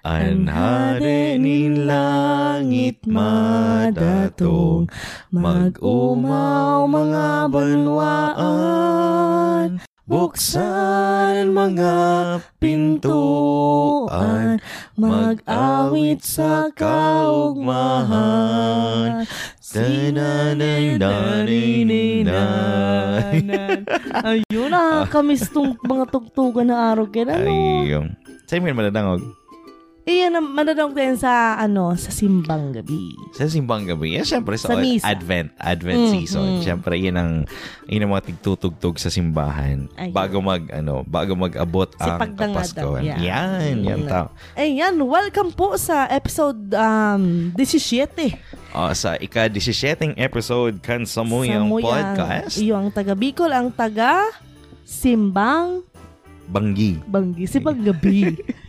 Anhade nin langit madatong Mag-umaw mga banwaan Buksan mga pintuan Mag-awit sa kaugmahan Nanananan. Ayun, nakakamiss tong mga tugtugan na araw kaya ano. Ayun. Sa'yo mo manadangog. Iyan ang mananong din sa ano, sa simbang gabi. Sa simbang gabi. Yan, syempre sa, Sa misa. Advent, Advent Mm, season. mm. Syempre, yan ang, yan ang mga tigtutugtog sa simbahan. Ayun. Bago mag, ano, bago mag-abot Si ang Kapaskuhan. yan. Yan, yan, Mm. tao. Ayan, welcome po sa episode um, 17. Oh, sa ika-17 episode kan Samuyang Podcast, Iyo ang taga Bicol, ang taga Simbang Banggi. Banggi. Simbang Gabi.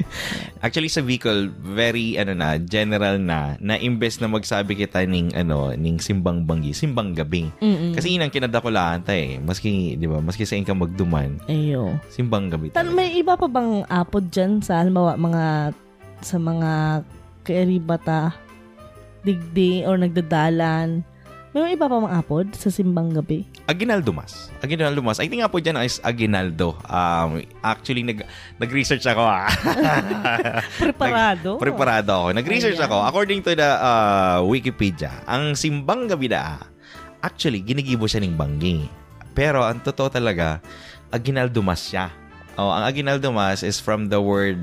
Actually sa Bicol, very ano na, general na na imbes na magsabi kita ning ano, ning simbang banggi, simbang gabi. Mm-mm. Kasi yun ang kinadakulaan ta eh. Maski, di ba, maski sa inka magduman, Ayo. simbang gabi. Tan talaga. may iba pa bang apod dyan sa halimbawa mga sa mga kairibata digdi or nagdadalan may iba pa bang apod sa simbang gabi Aguinaldo Mas. Aguinaldo Mas. I think nga po dyan is Aguinaldo. Um, actually, nag, nag-research ako ah. preparado Preparado ako. Nag-research Ayan. ako. According to the uh, Wikipedia, ang simbang gabi na, actually, ginigibo siya ng banggi. Pero ang totoo talaga, Aguinaldo Mas siya. Oh, ang Aguinaldo Mas is from the word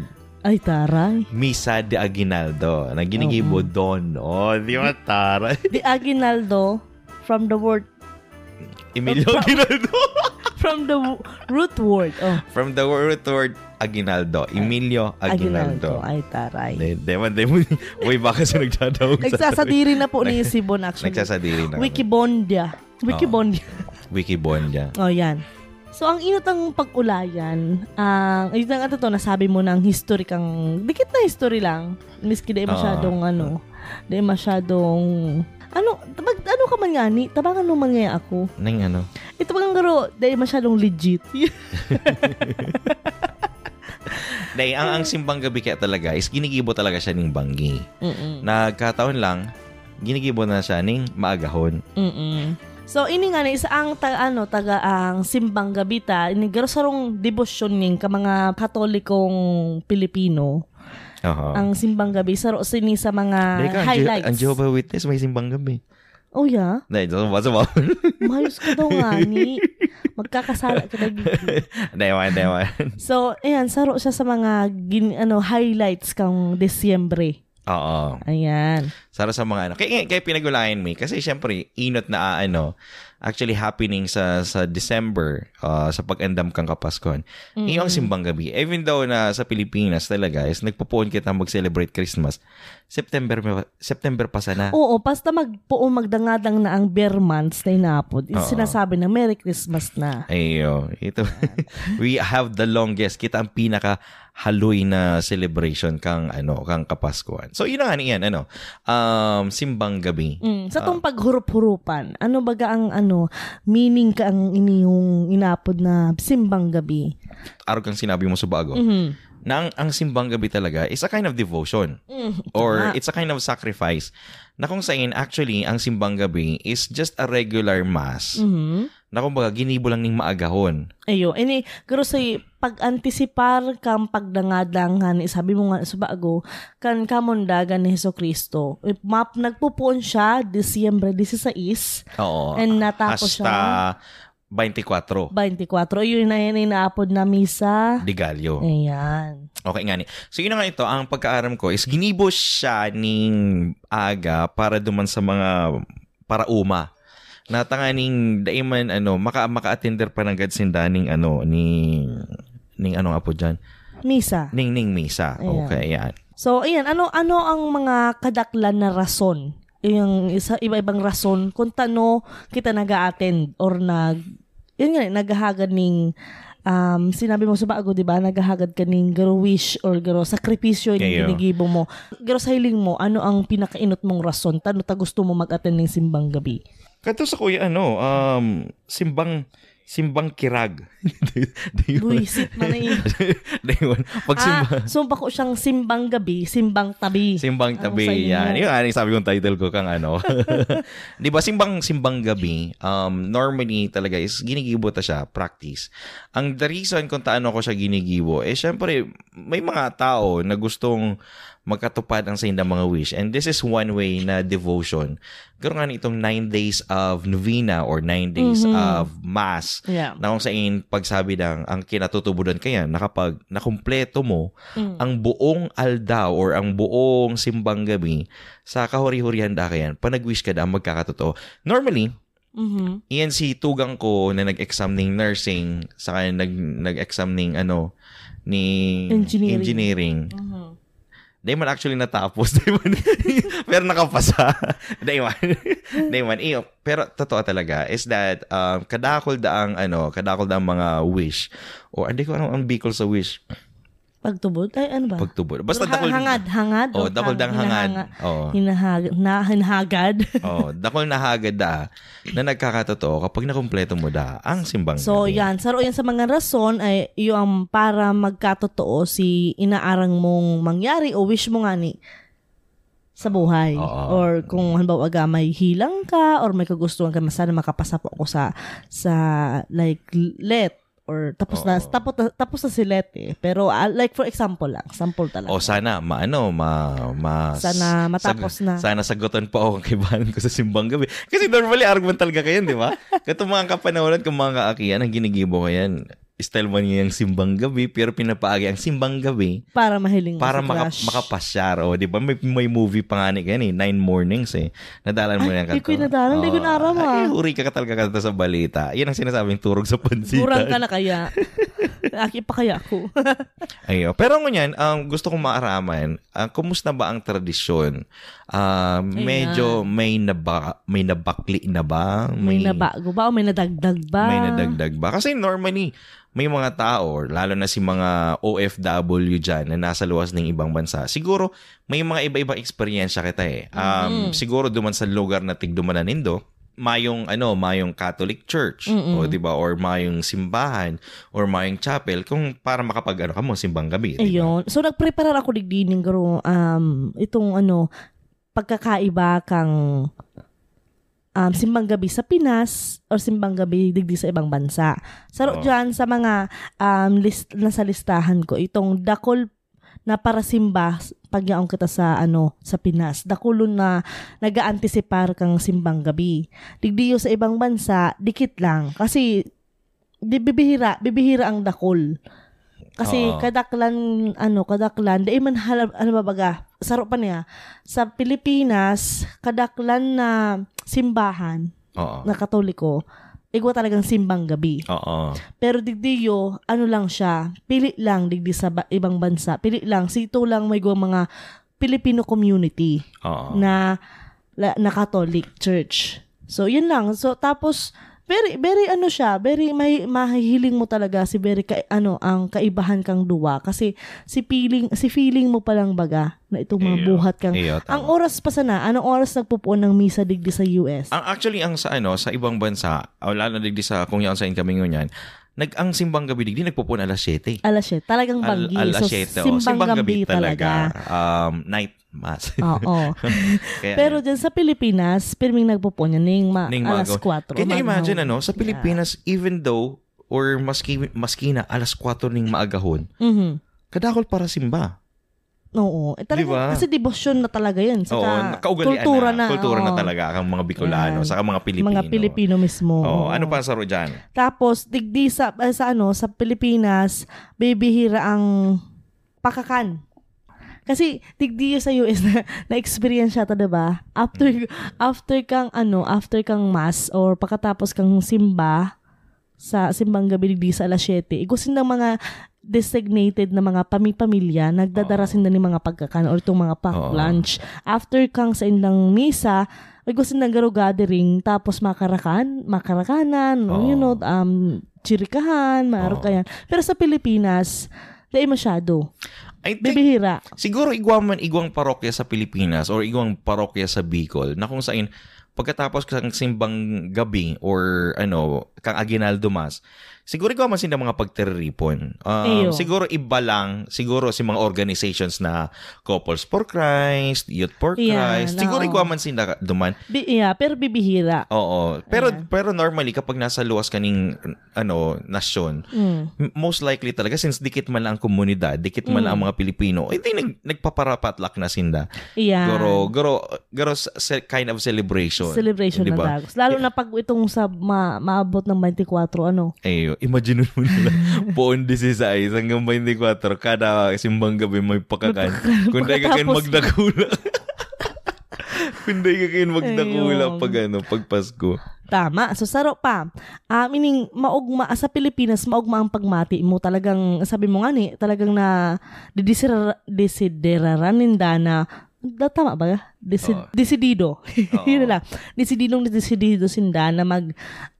ay taray Misa de Aguinaldo na ginigibo Oo. doon. Oh, di ba tara? the Aguinaldo from the word Emilio From- Aguinaldo. from the root word oh from the word word Aguinaldo. Emilio Aguinaldo. ay taray Di, di man, di mo, way baka sa nagtatawag sa nagsasadiri na po ni Sibon actually Nagsasadiri na. Wikibondia Wikibondia Wikibondia. Oh, yan. So, ang inot ang pag-ulayan, ang, uh, ang ato to, nasabi mo ng history kang, dikit na history lang. Miski di masyadong, ano, di masyadong, ano, ano man nga ni, tabangan mo man nga ako. Nang ano? Ito bang garo, di masyadong legit. Dahil ang, ang simbang gabi kaya talaga is ginigibo talaga siya ng banggi. Mm-mm. Nagkataon lang, ginigibo na siya ng maagahon. Mm-mm. So, ini nga ni, isa ang taga, ano, taga ang simbang gabi ta, ini garo sarong debosyon ning ka mga katolikong Pilipino. Oo. Ang simbang gabi, saro sini sa mga Dahil ka, ang, Je- highlights. ang Jehovah Witness may simbang gabi. Oh, yeah? Dahil, so, basta ba? Mayos ka daw nga ni. Magkakasala ka na gigi. Dahil, dahil. So, ayan, saro siya sa mga gin, ano, highlights kang Desyembre. Oo. Ayan. Sara sa mga ano. Kaya, kaya pinagulayan me. Kasi syempre, inot na ah, ano, actually happening sa sa December uh, sa pag-andam kang Kapaskuhan. Mm-mm. Yung ang simbang gabi. Even though na sa Pilipinas talaga is nagpupuon kita mag-celebrate Christmas. September September pa sana. Oo, basta magpuo magdangadang na ang bear months na inapod. Oo. Sinasabi na Merry Christmas na. Ayo, ito. we have the longest. Kita ang pinaka haloy na celebration kang ano, kang Kapaskuhan. So, yun na nga niyan, ano, um, simbang gabi. Mm, sa tong paghurup-hurupan, ano baga ang ano, meaning ka ang iniyong inapod na simbang gabi? Araw kang sinabi mo sa bago. Mhm. na ang, ang simbang gabi talaga is a kind of devotion Mm, or it's a kind of sacrifice na kung saan actually ang simbang gabi is just a regular mass Mhm. na kumbaga ginibo lang ning maagahon. Ayo, ini garo say pag-antisipar kang pagdangadangan sabi mo nga sa bago kan kamondagan ni Hesus Kristo. Eh, Map nagpupuon siya Disyembre 16 Oo. and natapos Hasta siya 24 24. Yun na yun inaapod na misa. de Gallo. Ayan. Okay nga ni. So yun na nga ito, ang pagkaaram ko is ginibo siya ning aga para duman sa mga para uma. Natanganing daiman ano, maka maka-attender pa ng gadsindaning ano ni ning ano nga po diyan. Misa. Ning ning misa. Ayan. Okay, yan. So, ayan, ano ano ang mga kadaklan na rason? Yung isa iba-ibang rason kung tano kita naga-attend or nag yun nga naghahagad ning um, sinabi mo sa bago, di ba? Naghahagad ka ning garo wish or garo sakripisyo yung ginigibo mo. Garo sa hiling mo, ano ang pinakainot mong rason? Tano ta gusto mo mag-attend ng simbang gabi? Kato sa kuya ano, um, simbang simbang kirag. Buisit man na yun. Dayon. Pag simba, Ah, sumpa ko siyang simbang gabi, simbang tabi. Simbang Ang tabi. Yan. Yung ano sabi kong title ko kang ano. 'Di ba simbang simbang gabi, um normally talaga is ginigibo ta siya, practice. Ang the reason kung taano ko siya ginigibo eh syempre may mga tao na gustong magkatupad ang sa mga wish. And this is one way na devotion. Garo nga itong nine days of novena or nine days Mhm. of mass Yeah. na kung saan pagsabi ng ang kinatutubudan kaya na kapag nakumpleto mo Mm. ang buong aldaw or ang buong simbang gabi sa kahuri-hurihan da kayan, pa nag-wish ka da ang magkakatotoo. Normally, Mhm. iyan si tugang ko na nag-exam ng nursing, saka nag, nag-exam ng ano, ni Engineering. engineering. Mhm. Di man actually natapos. Di man, pero nakapasa. Di man. Di man. Iyo, pero totoo talaga is that um, kadakol da ang ano, kadakol da ang mga wish. O hindi ko ano ang bicol sa wish. Pagtubod? Ay, ano ba? Pagtubod. Basta Ha- dakol. Hangad, hangad? Oh, dakol dang hangad. Oh. Hinahag, na, hinahagad. oh, dakol na hagad da na nagkakatotoo kapag nakumpleto mo da ang simbang So, gabi. yan. Saro yan sa mga rason ay yung para magkatotoo si inaarang mong mangyari o wish mo nga ni sa buhay. Oo. Or kung halimbawa aga may hilang ka or may kagustuhan ka sana makapasa po ako sa sa like let or tapos na Oo. tapos na, tapos na si let eh. Pero ah, like for example lang, sample talaga. O sana maano ma ma Sana matapos na. Sana sagutan pa ako ang kibahan ko sa simbang gabi. Kasi normally argument talaga kayan, di ba? Kato mga kapanahonan kung mga kaakian ang ginigibo ko yan. Style man niya yung simbang gabi pero pinapaagi ang simbang gabi para mahiling para maka, makapasyar. O, di ba? May, may movie pa nga ni kan eh. Nine Mornings eh. Nadalan mo Ay, yan di ko nadalan, di ko naram, ah. Ay, uri ka talaga kanta sa balita. Yan ang sinasabing turog sa pansitan. Kurang ka na kaya. Aki pa kaya ako. Ayo. Pero ngunyan, um, gusto kong maaraman, uh, kumusta ba ang tradisyon? Uh, medyo may naba, may nabakli na ba? may nabago ba o may nadagdag ba? May nadagdag ba? Kasi normally, may mga tao, lalo na si mga OFW dyan na nasa luwas ng ibang bansa, siguro may mga iba-ibang eksperyensya kita eh. Um, Siguro duman sa lugar na tigdumanan nindo, mayong ano, mayong Catholic Church o di ba or mayong simbahan or mayong chapel kung para makapag ano ka mo simbang gabi, di ba? So, nagprepare ako digdining garo um, itong ano, pagkakaiba kang um, simbang gabi sa Pinas or simbang gabi digdi sa ibang bansa. Saro Oo. dyan sa mga um, list, nasa listahan ko, itong dakol na para simba pagyaong kita sa ano sa Pinas. Dakulon na nagaantisipar kang simbang gabi. Digdiyo sa ibang bansa, dikit lang. Kasi di, bibihira, bibihira ang dakol. Kasi Oo. kadaklan ano, kadaklan dai man halab ano ba baga, saro pa niya. Sa Pilipinas, kadaklan na simbahan Oo. na Katoliko, igwa talagang simbang gabi. Oo. Pero digdiyo, ano lang siya, pili lang digdi sa ba- ibang bansa. Pili lang, sito lang may mga Filipino community Oo. na, la- na Catholic Church. So, yun lang. So, tapos, very, very ano siya, very may mahihiling mo talaga si very ka, ano, ang kaibahan kang duwa. Kasi, si feeling, si feeling mo palang baga na itong mga Iyo. buhat kang, tama. ang oras pa sana, anong oras nagpupuan ng misa digdi sa US? Ang actually ang sa ano sa ibang bansa, o lalo na digdi sa kung yan sa kami ngunyan, nag ang simbang gabi digdi nagpupun alas 7. Alas 7. Talagang Al, banggi. alas so, 7. simbang, oh. simbang gabi, talaga. Um, night mass. Oo. Kaya, Pero dyan sa Pilipinas, pirming nagpupuan yan, ning, ma- Ning alas magaw. 4. Can you imagine ano, sa Pilipinas, even though, or maski, maski na alas 4 ning maagahon, Mhm. kadakol para simba. Oo. Eh, talaga, Diba? Kasi devotion na talaga yun. Saka, Oo, kultura na. na. Kultura na oo. talaga ang mga Bicolano, Yan. saka mga Pilipino. Mga Pilipino mismo. Oo, oo. ano pa sa dyan? Tapos, digdi sa, eh, sa ano, sa Pilipinas, bibihira ang pakakan. Kasi digdi yun sa US na na-experience siya 'to, 'di ba? After after kang ano, after kang mass or pagkatapos kang simba sa simbang gabi digdi sa alas 7, igusin ng mga designated na mga pami-pamilya, nagdadarasin na ni mga pagkakan or itong mga pack Oo. lunch. After kang sa indang misa, ay gusto ng garo gathering, tapos makarakan, makarakanan, Oo. you know, um, chirikahan, maaro Oo. ka yan. Pero sa Pilipinas, di masyado. I think, Bibihira. siguro igwang man igwang parokya sa Pilipinas or igwang parokya sa Bicol na kung saan pagkatapos kang simbang gabi or ano, kang aginaldo mas, siguro ikaw man sila mga pagterripon. Um, Eyo. siguro iba lang, siguro si mga organizations na Couples for Christ, Youth for Yan, Christ, siguro oo. man sila duman. Bi- yeah, pero bibihira. Oo. Pero Ayan. pero normally kapag nasa luwas kaning ano nasyon, Mm. m- most likely talaga since dikit man lang ang komunidad, dikit man lang ang mga Pilipino, hindi nag, nagpaparapatlak na sinda. Yeah. Goro, goro, goro s- se- kind of celebration. Celebration ba? Dagos. Lalo na pag itong sa ma- maabot ng 24, ano? Eh, imagine mo nila, buong 16 hanggang 24, kada simbang gabi may pakakan. Kung dahil ka kayo magdakula. Kung dahil ka kayo magdakula Ayun. pag ano, pag Pasko. Tama. So, saro pa. Ah, meaning, maugma, sa Pilipinas, maugma ang pagmati mo. Talagang, sabi mo nga ni, talagang na, didesira- desideraran ninda na, da, tama ba? Desi, Oo. Desidido. Yun na lang. Desididong desidido sinda na mag,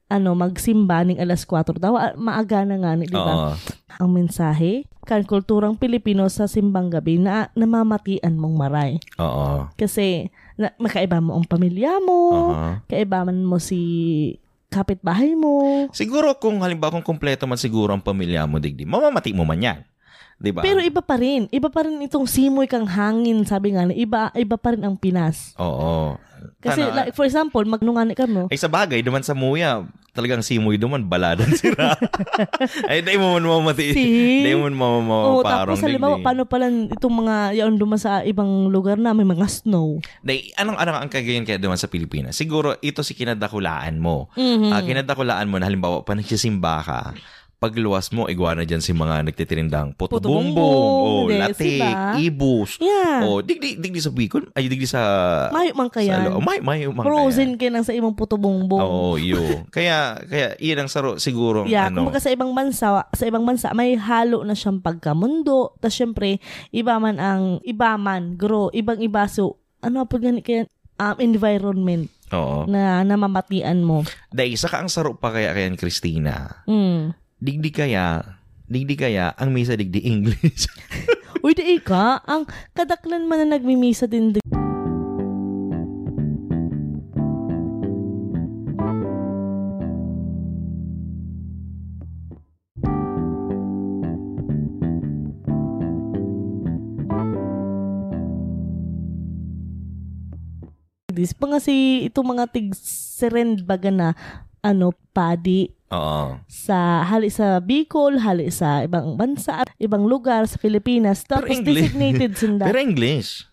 ano, magsimba ning alas 4 daw. Ah, Maaga na nga, di ba? Ang mensahe, kan kulturang Pilipino sa simbang gabi na namamatian mong maray. Oo. Kasi, na, makaiba mo ang pamilya mo, Aha. kaibaman mo si kapitbahay mo. Siguro kung halimbawa kung kumpleto man siguro ang pamilya mo digdi, mamamati mo man yan. 'Di ba? Pero iba pa rin. Iba pa rin itong simoy kang hangin, sabi nga. Iba, iba pa rin ang Pinas. Oo. Kasi, Tana- like, for example, magnungani ka mo. ay sa bagay, duman sa muya, talagang simoy duman, baladan sira. ay, dahil mo mamamati. See? Dahil mo man Oo, mamaparang tapos halimbawa, paano pala itong mga yaon duman sa ibang lugar na may mga snow. Dahil, anong, anong ang kagayan kaya duman sa Pilipinas? Siguro, ito si kinadakulaan mo. Mhm. Ah, kinadakulaan mo na halimbawa, pa nagsisimba ka, pagluwas mo, igwana dyan si mga nagtitirindang puto-bumbong, Puto-bumbong, o latik, diba? ibus, Yeah. o digdi, digdi sa Bicol, ay digdi sa... Mayo man kaya. oh, may, may, may, Frozen ka nang sa imong putubongbong. Oo, yo. Kaya, kaya, iyan ang saro, siguro, Yeah, ano, kumbaga sa ibang bansa, sa ibang bansa may halo na siyang pagkamundo. Tapos syempre, iba man ang iba man, gro, ibang iba so ano po gani kaya um, environment oo. na namamatian mo. Dahil, saka ang saro pa kaya kayan, Christina, Mm. Digdi kaya, digdi kaya, ang misa digdi English. Uy, di ka, ang kadaklan man na nagmimisa din di- Dis pa nga si itong mga tig serend baga na ano padi oo. sa hali sa Bicol, hali sa ibang bansa, ibang lugar sa Pilipinas. Tapos English. designated sinda. Pero English.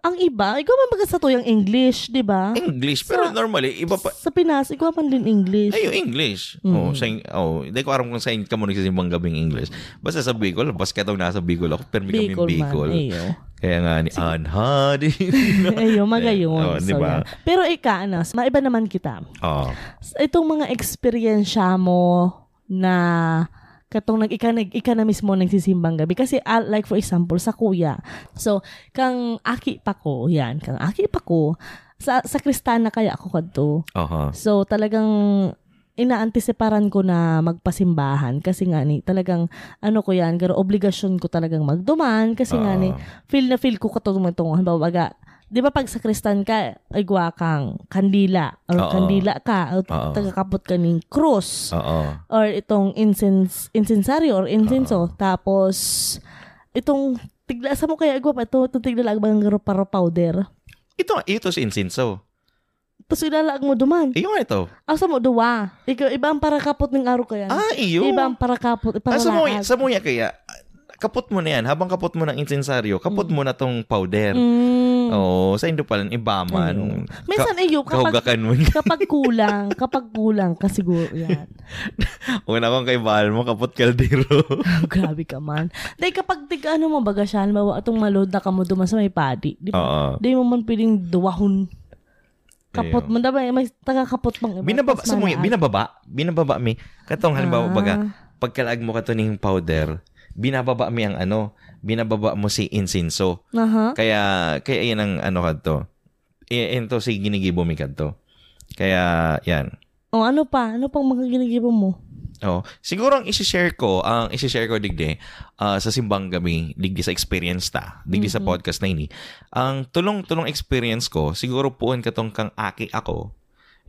ang iba, ikaw man baga sa tuyang English, di ba? English. Pero Sa- normally, iba pa, Sa Pinas, ikaw man din English. Ayo, English. Mm. Oh, sa oh, hindi ko aram kung saan ka mo nagsisimbang gabing English. Basta sa Bicol, basta katong nasa Bicol ako, pero may Bicol kami man. Bicol. Ayo. Kaya nga ni Anhadi. Ayo, magayon. Oh, di ba? yan. Pero ika, ano, maiba naman kita. oh. Itong mga eksperyensya mo na katong nag ika, nag, ika na mismo nagsisimbang gabi kasi ah, like for example sa kuya so kang aki pa ko yan kang aki pa ko sa sa kristana kaya ako kadto Aha. So talagang inaantisiparan ko na magpasimbahan kasi nga ni talagang ano ko yan, pero obligasyon ko talagang magduman kasi nga ni Oo. feel na feel ko katulong itong halimbawa baga, 'di ba pag sa Kristan ka ay gwa kang kandila or Oo. kandila ka o Oo. tagakapot ka ning cross Oo. or itong incense incensaryo or incenso tapos itong tigla sa mo kaya gwa pa ito, itong tigla lang bang paro powder Ito, ito si Insinso. Tapos ilalaag mo duman Iyo nga ito. Asa mo duwa? Ikaw iba ang para kapot ng araw kaya. Ah, iyo. Iba ang para kapot, para Ah, sa laag. sa muya kaya, kapot mo na yan. Habang kapot mo ng insensaryo, kapot mo na tong powder. Mm. Oo, sa Indo pala, ibaman. Ayun. Minsan iyo kapag mo. kapag kulang, kapag kulang ka siguro yan. Una kong kay mo, kapot kaldero. Grabe ka man. Dahil kapag tig ano mo baga siya, atong malod na ka mo duman sa may padi, di? Oo. Di mo man piling duwahon. Kapot mo daw may taga-kapot pang iba. Binababa, sa manaag. binababa. Binababa mi. Katong halimbawa, Ah. baga, pagkalaag mo kato ning powder, binababa mi ang ano, binababa mo si insinso. Aha. Kaya, kaya yan ang ano kadto. Ito si ginigibo mi kadto. Kaya, yan. O ano pa? Ano pang mga ginigibo mo? Oh, siguro ang i-share ko, ang i-share ko digdi ah, sa simbang gabi, digdi sa experience ta, digdi sa podcast na ini. Ang tulong-tulong experience ko, siguro puon katong kang aki ako.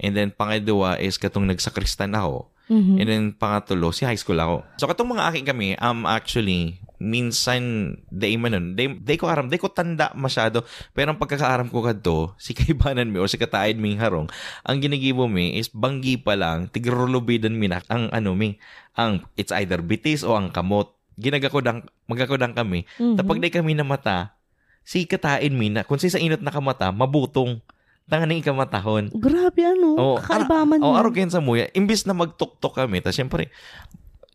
And then pangalawa is katong nagsakristan ako. Mhm. And then pangatlo, si high school ako. So katong mga aki kami, um actually minsan day man nun, day, day ko aram, day ko tanda masyado. Pero ang pagkakaaram ko kadto, si kaibanan mi or si kataid ming harong, ang ginigibo mi is banggi pa lang, tigrulubidan mi na ang ano mi, ang it's either bitis o ang kamot. Ginagakodang, magakodang kami. Mhm. Tapag day kami na mata, si kataid mi na, kung si sa inot na kamata, mabutong. Tanganing ikamatahon. Grabe ano, Oo, kakaibaman Oh, yun. araw sa muya. Imbis na magtuktok kami, ta syempre,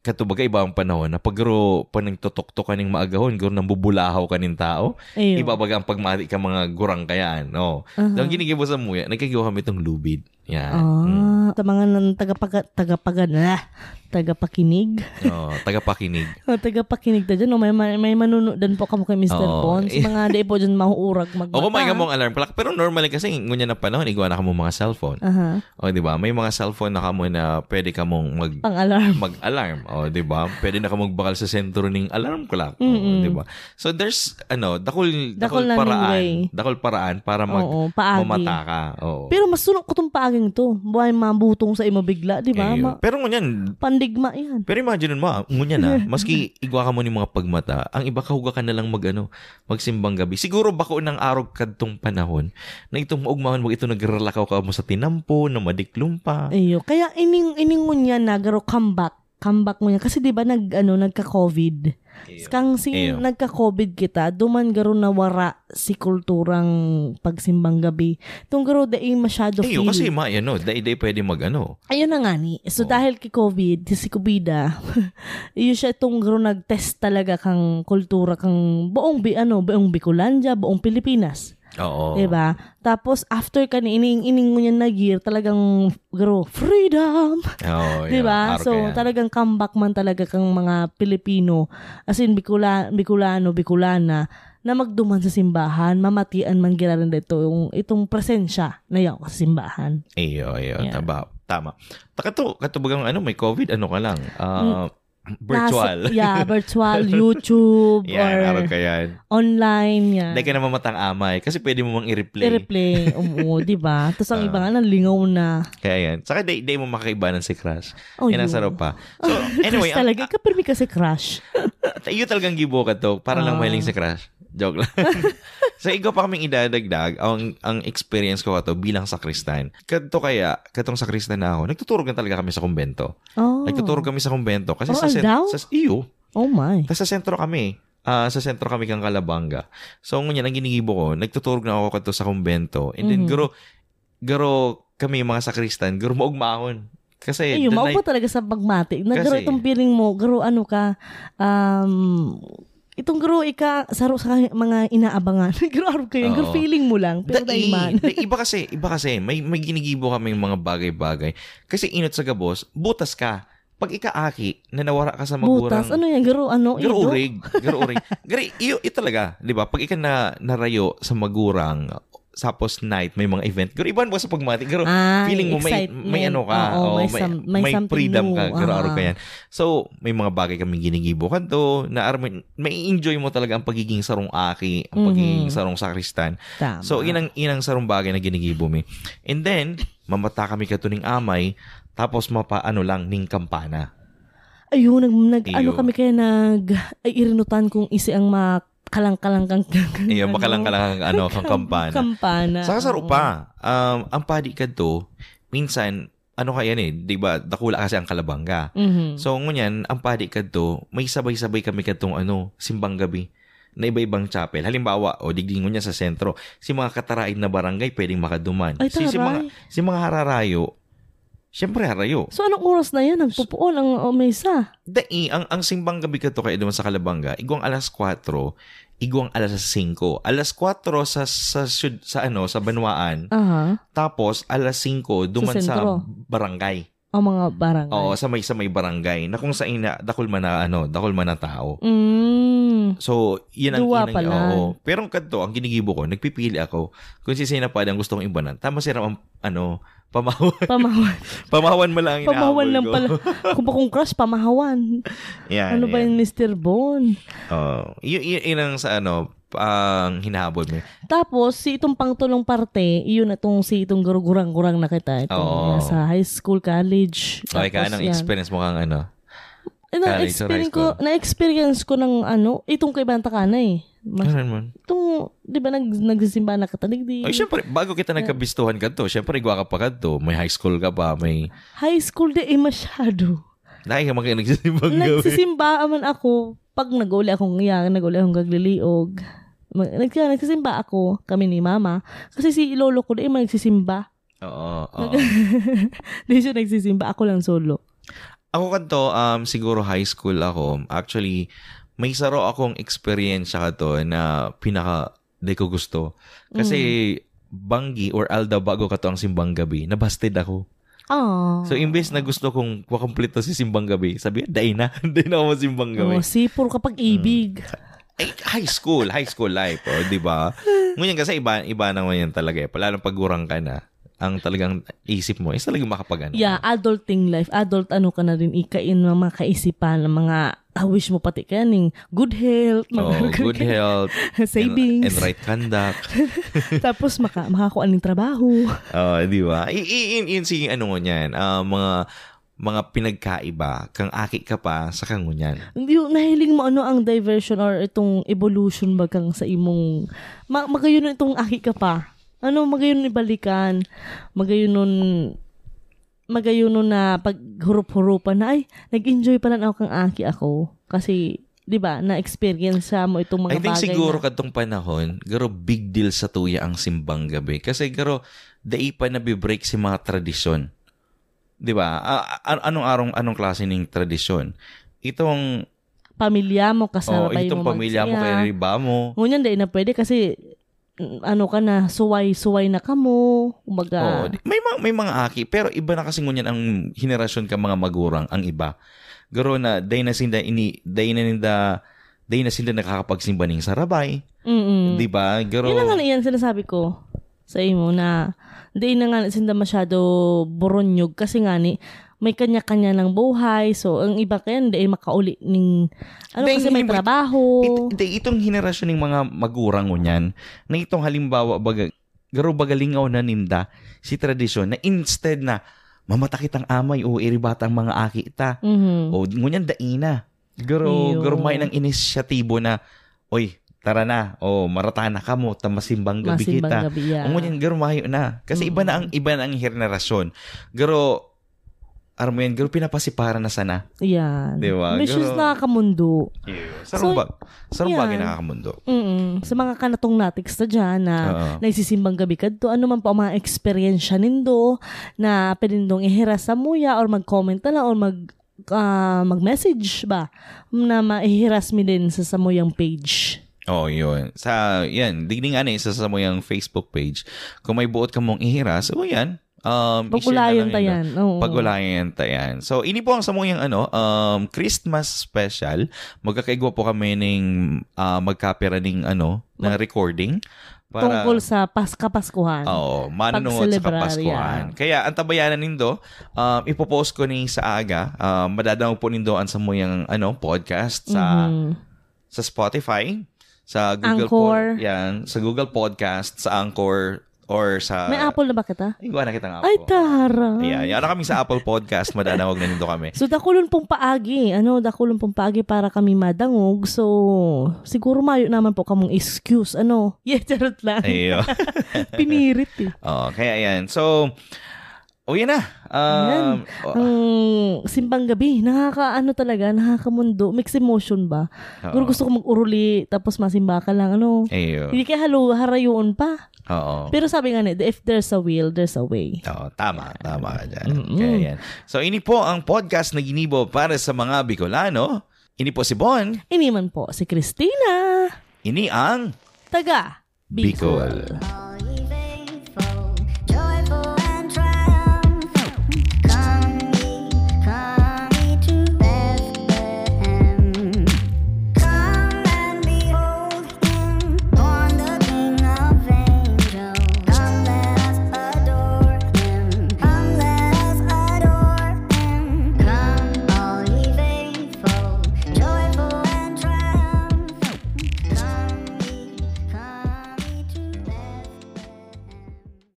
katubaga iba ang panahon na pag garo pa nang tutok-tok ka ning maagahon, garo nang bubulahaw ka ning tao, Ayun. iba baga ang pagmati ka mga gurang kayaan. No. Aha. So, ang ginigibo sa muya, nagkagiwa kami itong lubid. Yan. Ah, sa mga nan tagapaga tagapaga na tagapakinig. Oh, tagapakinig. O, tagapakinig ta dyan. O, may, may, manunodan po kamo kay Mr. Oo. Pons. Mga di po dyan mahuurag magmata. O kung may mong alarm clock. Pero normally kasi, ngunya na panahon, igwa na ka mo mga cellphone. Aha. O, di ba? May mga cellphone na ka mo na pwede ka mong mag Pang alarm. mag-alarm. O, di ba? Pwede na ka magbakal sa sentro ng alarm clock. O, Mm-mm. di ba? So, there's, ano, dakol, Dakol dakol, paraan. way. Dakol paraan para mag, Oo, mamata ka. Oo. Pero mas sunok ko tong paaging to. Buhay mabutong sa imo bigla, di ba? Eh, Ma- pero ngunyan, pandigma yan. pero imagine mo, ngunyan na, maski igwa ka mo ni mga pagmata, ang iba kahuga ka na lang mag, ano, magsimbang gabi. Siguro bako ng araw kadtong panahon, na itong maugmahan mo, ito nagrelakaw ka mo sa tinampo, na madiklum pa. Ayo. Kaya ining iningon niya na garo comeback. Comeback mo niya. Kasi di ba nag, ano, nagka-COVID. Kang sing Eyo. nagka-COVID kita, duman garo nawara si kulturang pagsimbang gabi. Tung garo dai masyado Eh, feel. kasi ma, ano, day-day pwede mag, ano, Ayun na nga ni. So Oo. dahil kay COVID, si Kubida, yun siya itong garo nag-test talaga kang kultura kang buong bi ano, buong Bicolandia, buong Pilipinas. Oo. Diba? Tapos after kani ining ining mo niya nag-year, talagang garo freedom. Oo, yeah, Diba? araw So, yan. talagang comeback man talaga kang mga Pilipino, as in Bicula, Bicolano, Bicolana, na magduman sa simbahan, mamatian man giraran dito yung itong presensya na yaw sa simbahan. Iyo, iyo, Yeah. tama. Tama. Takato, katubagang ano, may COVID, ano ka lang, ah, virtual. Nasa, yeah, virtual, YouTube, yan, araw or ka yan. online, yan. Hindi ka na mamatang amay kasi pwede mo mang i-replay. I-replay, oo, di ba? Tapos ang Ah. iba nga, lingaw na. Kaya yan. Saka day, day mo makakaibanan si Crush. Oh, yan ang sarap pa. So, Crush anyway, ang, talaga. Kapirmi kasi crush. iyo talagang gibo ka to. Para lang Ah. mahiling si Crush. Joke lang. so, ikaw pa kaming idadagdag, ang, ang experience ko to bilang sakristan. Kadto kaya, katong sakristan na ako, nagtuturog na talaga kami sa kumbento. Oh. Nagtuturog kami sa kumbento. Kasi Oh, sa, sen- aldaw? sa, iyo, Oh my. Tapos sa sentro kami. Ah, sa sentro kami kang Kalabanga. So, ngunyan, ang ginigibo ko, nagtuturog na ako kadto sa kumbento. And then, Mhm. garo, garo kami mga sakristan, garo maugmaon. Kasi, Ayun, maupo talaga sa pagmati. Nagaro Kasi- itong feeling mo, garo ano ka, um, itong garo ika, saro sa mga inaabangan. garo araw kayo, garo Oo. feeling mo lang. Pero Dai- daiman. dai- iba kasi, iba kasi, may, may ginigibo kami mga bagay-bagay. Kasi inot sa gabos, butas ka. Pag ikaaki, na nawara ka sa magurang... Butas. Ano yan? Garo ano? Garo urig. Garo urig. Gari, iyo, iyo talaga. Di ba? Pag ika na, narayo sa magurang, tapos night, may mga event. Garo, iban mo sa pagmati. Garo, Ay, feeling mo may, may ano ka. Oo, oo, may some- may may freedom new. ka. Garo, Ah. araw ka yan. So, may mga bagay kami ginigibo ka to, na aram, may enjoy mo talaga ang pagiging sarong aki, ang pagiging Mhm. sarong sakristan. Tama. So, inang, inang sarong bagay na ginigibo mi. And then, mamata kami katuning amay, tapos mapaano lang ning kampana. Ayun, nag, nag ano kami kaya nag, ay irinutan kung isi ang makalang-kalang kang Iyo, makalang-kalang ano, kang kampana. Kampana. Sa kasaro oo. pa, um, ang padi ka to, minsan, ano kaya eh, di ba, dakula kasi ang kalabangga. Mhm. So, ngunyan, ang padi ka to, may sabay-sabay kami katong ano, simbang gabi na iba-ibang chapel. Halimbawa, o digdingon niya sa sentro, si mga katarain na barangay pwedeng makaduman. Ay, si, si mga si mga hararayo, syempre harayo. So, anong oras na yan? Nagpupuol ang o, mesa. Dai, ang, ang simbang gabi ka to kaya duman sa Kalabanga, igwang alas 4, igwang alas 5. Alas 4 sa sa sa ano sa Banwaan, Aha. tapos alas 5 duman sa, sentro. barangay. Ang mga barangay. Oo, sa may sa may barangay na kung sa ina dakol man na ano, dakol man na tao. Mm. So, yun ang Duwa inang, pala. oo. Pero ang kanto, ang ginigibo ko, nagpipili ako kung si Sina pa ang gusto kong ibanan. Tama si Ram, ano, pamahawan. Pamahawan. pamahawan mo lang ang Pamahawan lang ko. pala. Kung ba kung crush, pamahawan. yan, ano ba yan. yung Mr. Bon? Oo. yun, yun, yun ang sa ano, ang hinahabol mo. Tapos, si itong pangtulong parte, iyon itong si itong gurang-gurang na kita. Itong Oo. nasa high school, college. Okay, ka, anong yan. experience mo kang ano? Eh, na college or high experience ko, na-experience ko ng ano, itong kay Banta Kana eh. Mas, Ano man? itong, di ba, nag, nagsisimba na kataligdi. Ay, syempre, bago kita nagkabistuhan ka to, syempre, igwa ka pa ka to. May high school ka pa, may... High school di eh, masyado. Dahil ka mga nagsisimbang gabi. Nagsisimba man ako pag nag-uli akong iyak, nag-uli akong gagliliog. Nag- nagsisimba ako, kami ni mama. Kasi si lolo ko di man nagsisimba. Oo, oo. Di siya nagsisimba, ako lang solo. Ako kanto, um, siguro high school ako. Actually, may saro akong experience ka to na pinaka di ko gusto. Kasi Banggi or Alda bago ka to ang simbang gabi, nabasted ako. Ah. So, imbes na gusto kong makomplete si simbang gabi, sabi, day na. day na ako simbang gabi. Oh, sipur kapag ibig. Ay, high school, high school life, oh, di ba? Ngunyan kasi iba, iba naman yan talaga eh. Lalo pag gurang ka na, ang talagang isip mo is talagang makapag ano. Yeah, adulting life. Adult ano ka na rin ikain ng mga kaisipan ng mga ah, wish mo pati kaning good health, Oh, mga good health, savings. and, and right conduct. Tapos maka, makakuha ng trabaho. Oh, di ba? I- i- in, in, si ano mo niyan, ah, mga mga pinagkaiba, kang aki ka pa sa kangunyan. Hindi nahiling mo ano ang diversion or itong evolution ba kang sa imong ma- magayon itong aki ka pa. Ano magayon nun ibalikan. Magayon nun magayon nun na pag hurup-hurupan na ay nag-enjoy pala ako kang aki ako kasi 'di ba na-experience mo itong mga I think bagay siguro na, kadtong panahon, garo big deal sa tuya ang simbang gabi. Kasi garo, dai pa nabibreak si mga tradisyon. Di ba? Anong arong anong klase ng tradisyon? Itong pamilya mo oh, kasabay itong mo pamilya mo kay riba mo. Ngunyan di na pwede kasi ano ka na suway-suway na kamo. Kumbaga, Oh, di- may mga may mga aki pero iba na kasi ngunyan ang henerasyon ka mga magurang ang iba. Garo na day na sinda ini day na ninda day na sila nakakapagsimba ning sarabay, mm di ba? Garo Yan nga yan sinasabi ko sa imo na di na nga sinda masyado boronyog kasi nga ni may kanya-kanya ng buhay. So, ang iba kaya hindi ay makauli ning ano Hindi, kasi may trabaho. It, it- itong henerasyon ng mga magurang ngunyan, na itong halimbawa, baga, garo bagalingaw na ninda si tradisyon na instead na mamatakit ang amay o iribatang mga aki ta. Mhm. O ngunyan daina. Garo, garo may ng inisyatibo na, oy, tara na, o maratana ka mo, tamasimbang gabi Masimbang kita. gabi. Ang ngunyan, garo mayo na. Kasi iba na ang iba na ang henerasyon. Garo, aram mo yan, garo pinapasipara na sana. Yan. Di ba? Which is nakakamundo. Sarong So, ba? Sarong yan. bagay nakakamundo. Mm Sa mga kanatong natics na dyan na Oo. nagsisimbang gabi kadto ano man pa ang mga experience nindo na pwede nindong ihira sa muya or mag-comment na lang or mag ah, mag-message ba na maihiras mi din sa samuyang page. Oh, yun. Sa, yan, digning ano, isa sa mo yung Facebook page. Kung may buot ka mong ihiras, o yan. Um, Pagulayan ta yan. Oo. Pagulayan ta yan. So, ini po ang sa mo yung ano, um, Christmas special. Magkakaigwa po kami ng uh, magkapira ng ano, na recording. Tungkol sa pas kapaskuhan. Oo, manunungod sa. Kapaskuhan. Kaya ang tabayanan nindo, um, ipopost ko ni sa aga. Um, madadaw po nindo ang sa mo yung ano, podcast sa Mhm. sa Spotify, sa Google Anchor. Pod- yan, sa Google Podcast, sa Anchor or sa May Apple na ba kita? Ay, na kita nga Ay, po. tara. Ayan, yan na kami sa Apple Podcast, madanawag na nito kami. So, dakulon pong paagi. Ano, dakulon pong paagi para kami madangog. So, siguro mayo naman po kamong excuse. Ano? Yeah, charot lang. Ayo. Pinirit eh. oh, kaya yan. So, o yan na. Um, oh, Ang simbang gabi, nakakaano talaga, nakakamundo. Mixed emotion ba? Oo. Siguro gusto ko mag-uruli, tapos masimba ka lang, ano. ayo. Hindi kaya halo, harayuon pa. Oo. Pero sabi nga nito, if there's a will, there's a way. Oo, tama, tama ka dyan. Kaya yan. So, ini po ang podcast na ginibo para sa mga Bicolano. Ini po si Bon. Iniman po si Christina. Ini ang Taga. Bicol.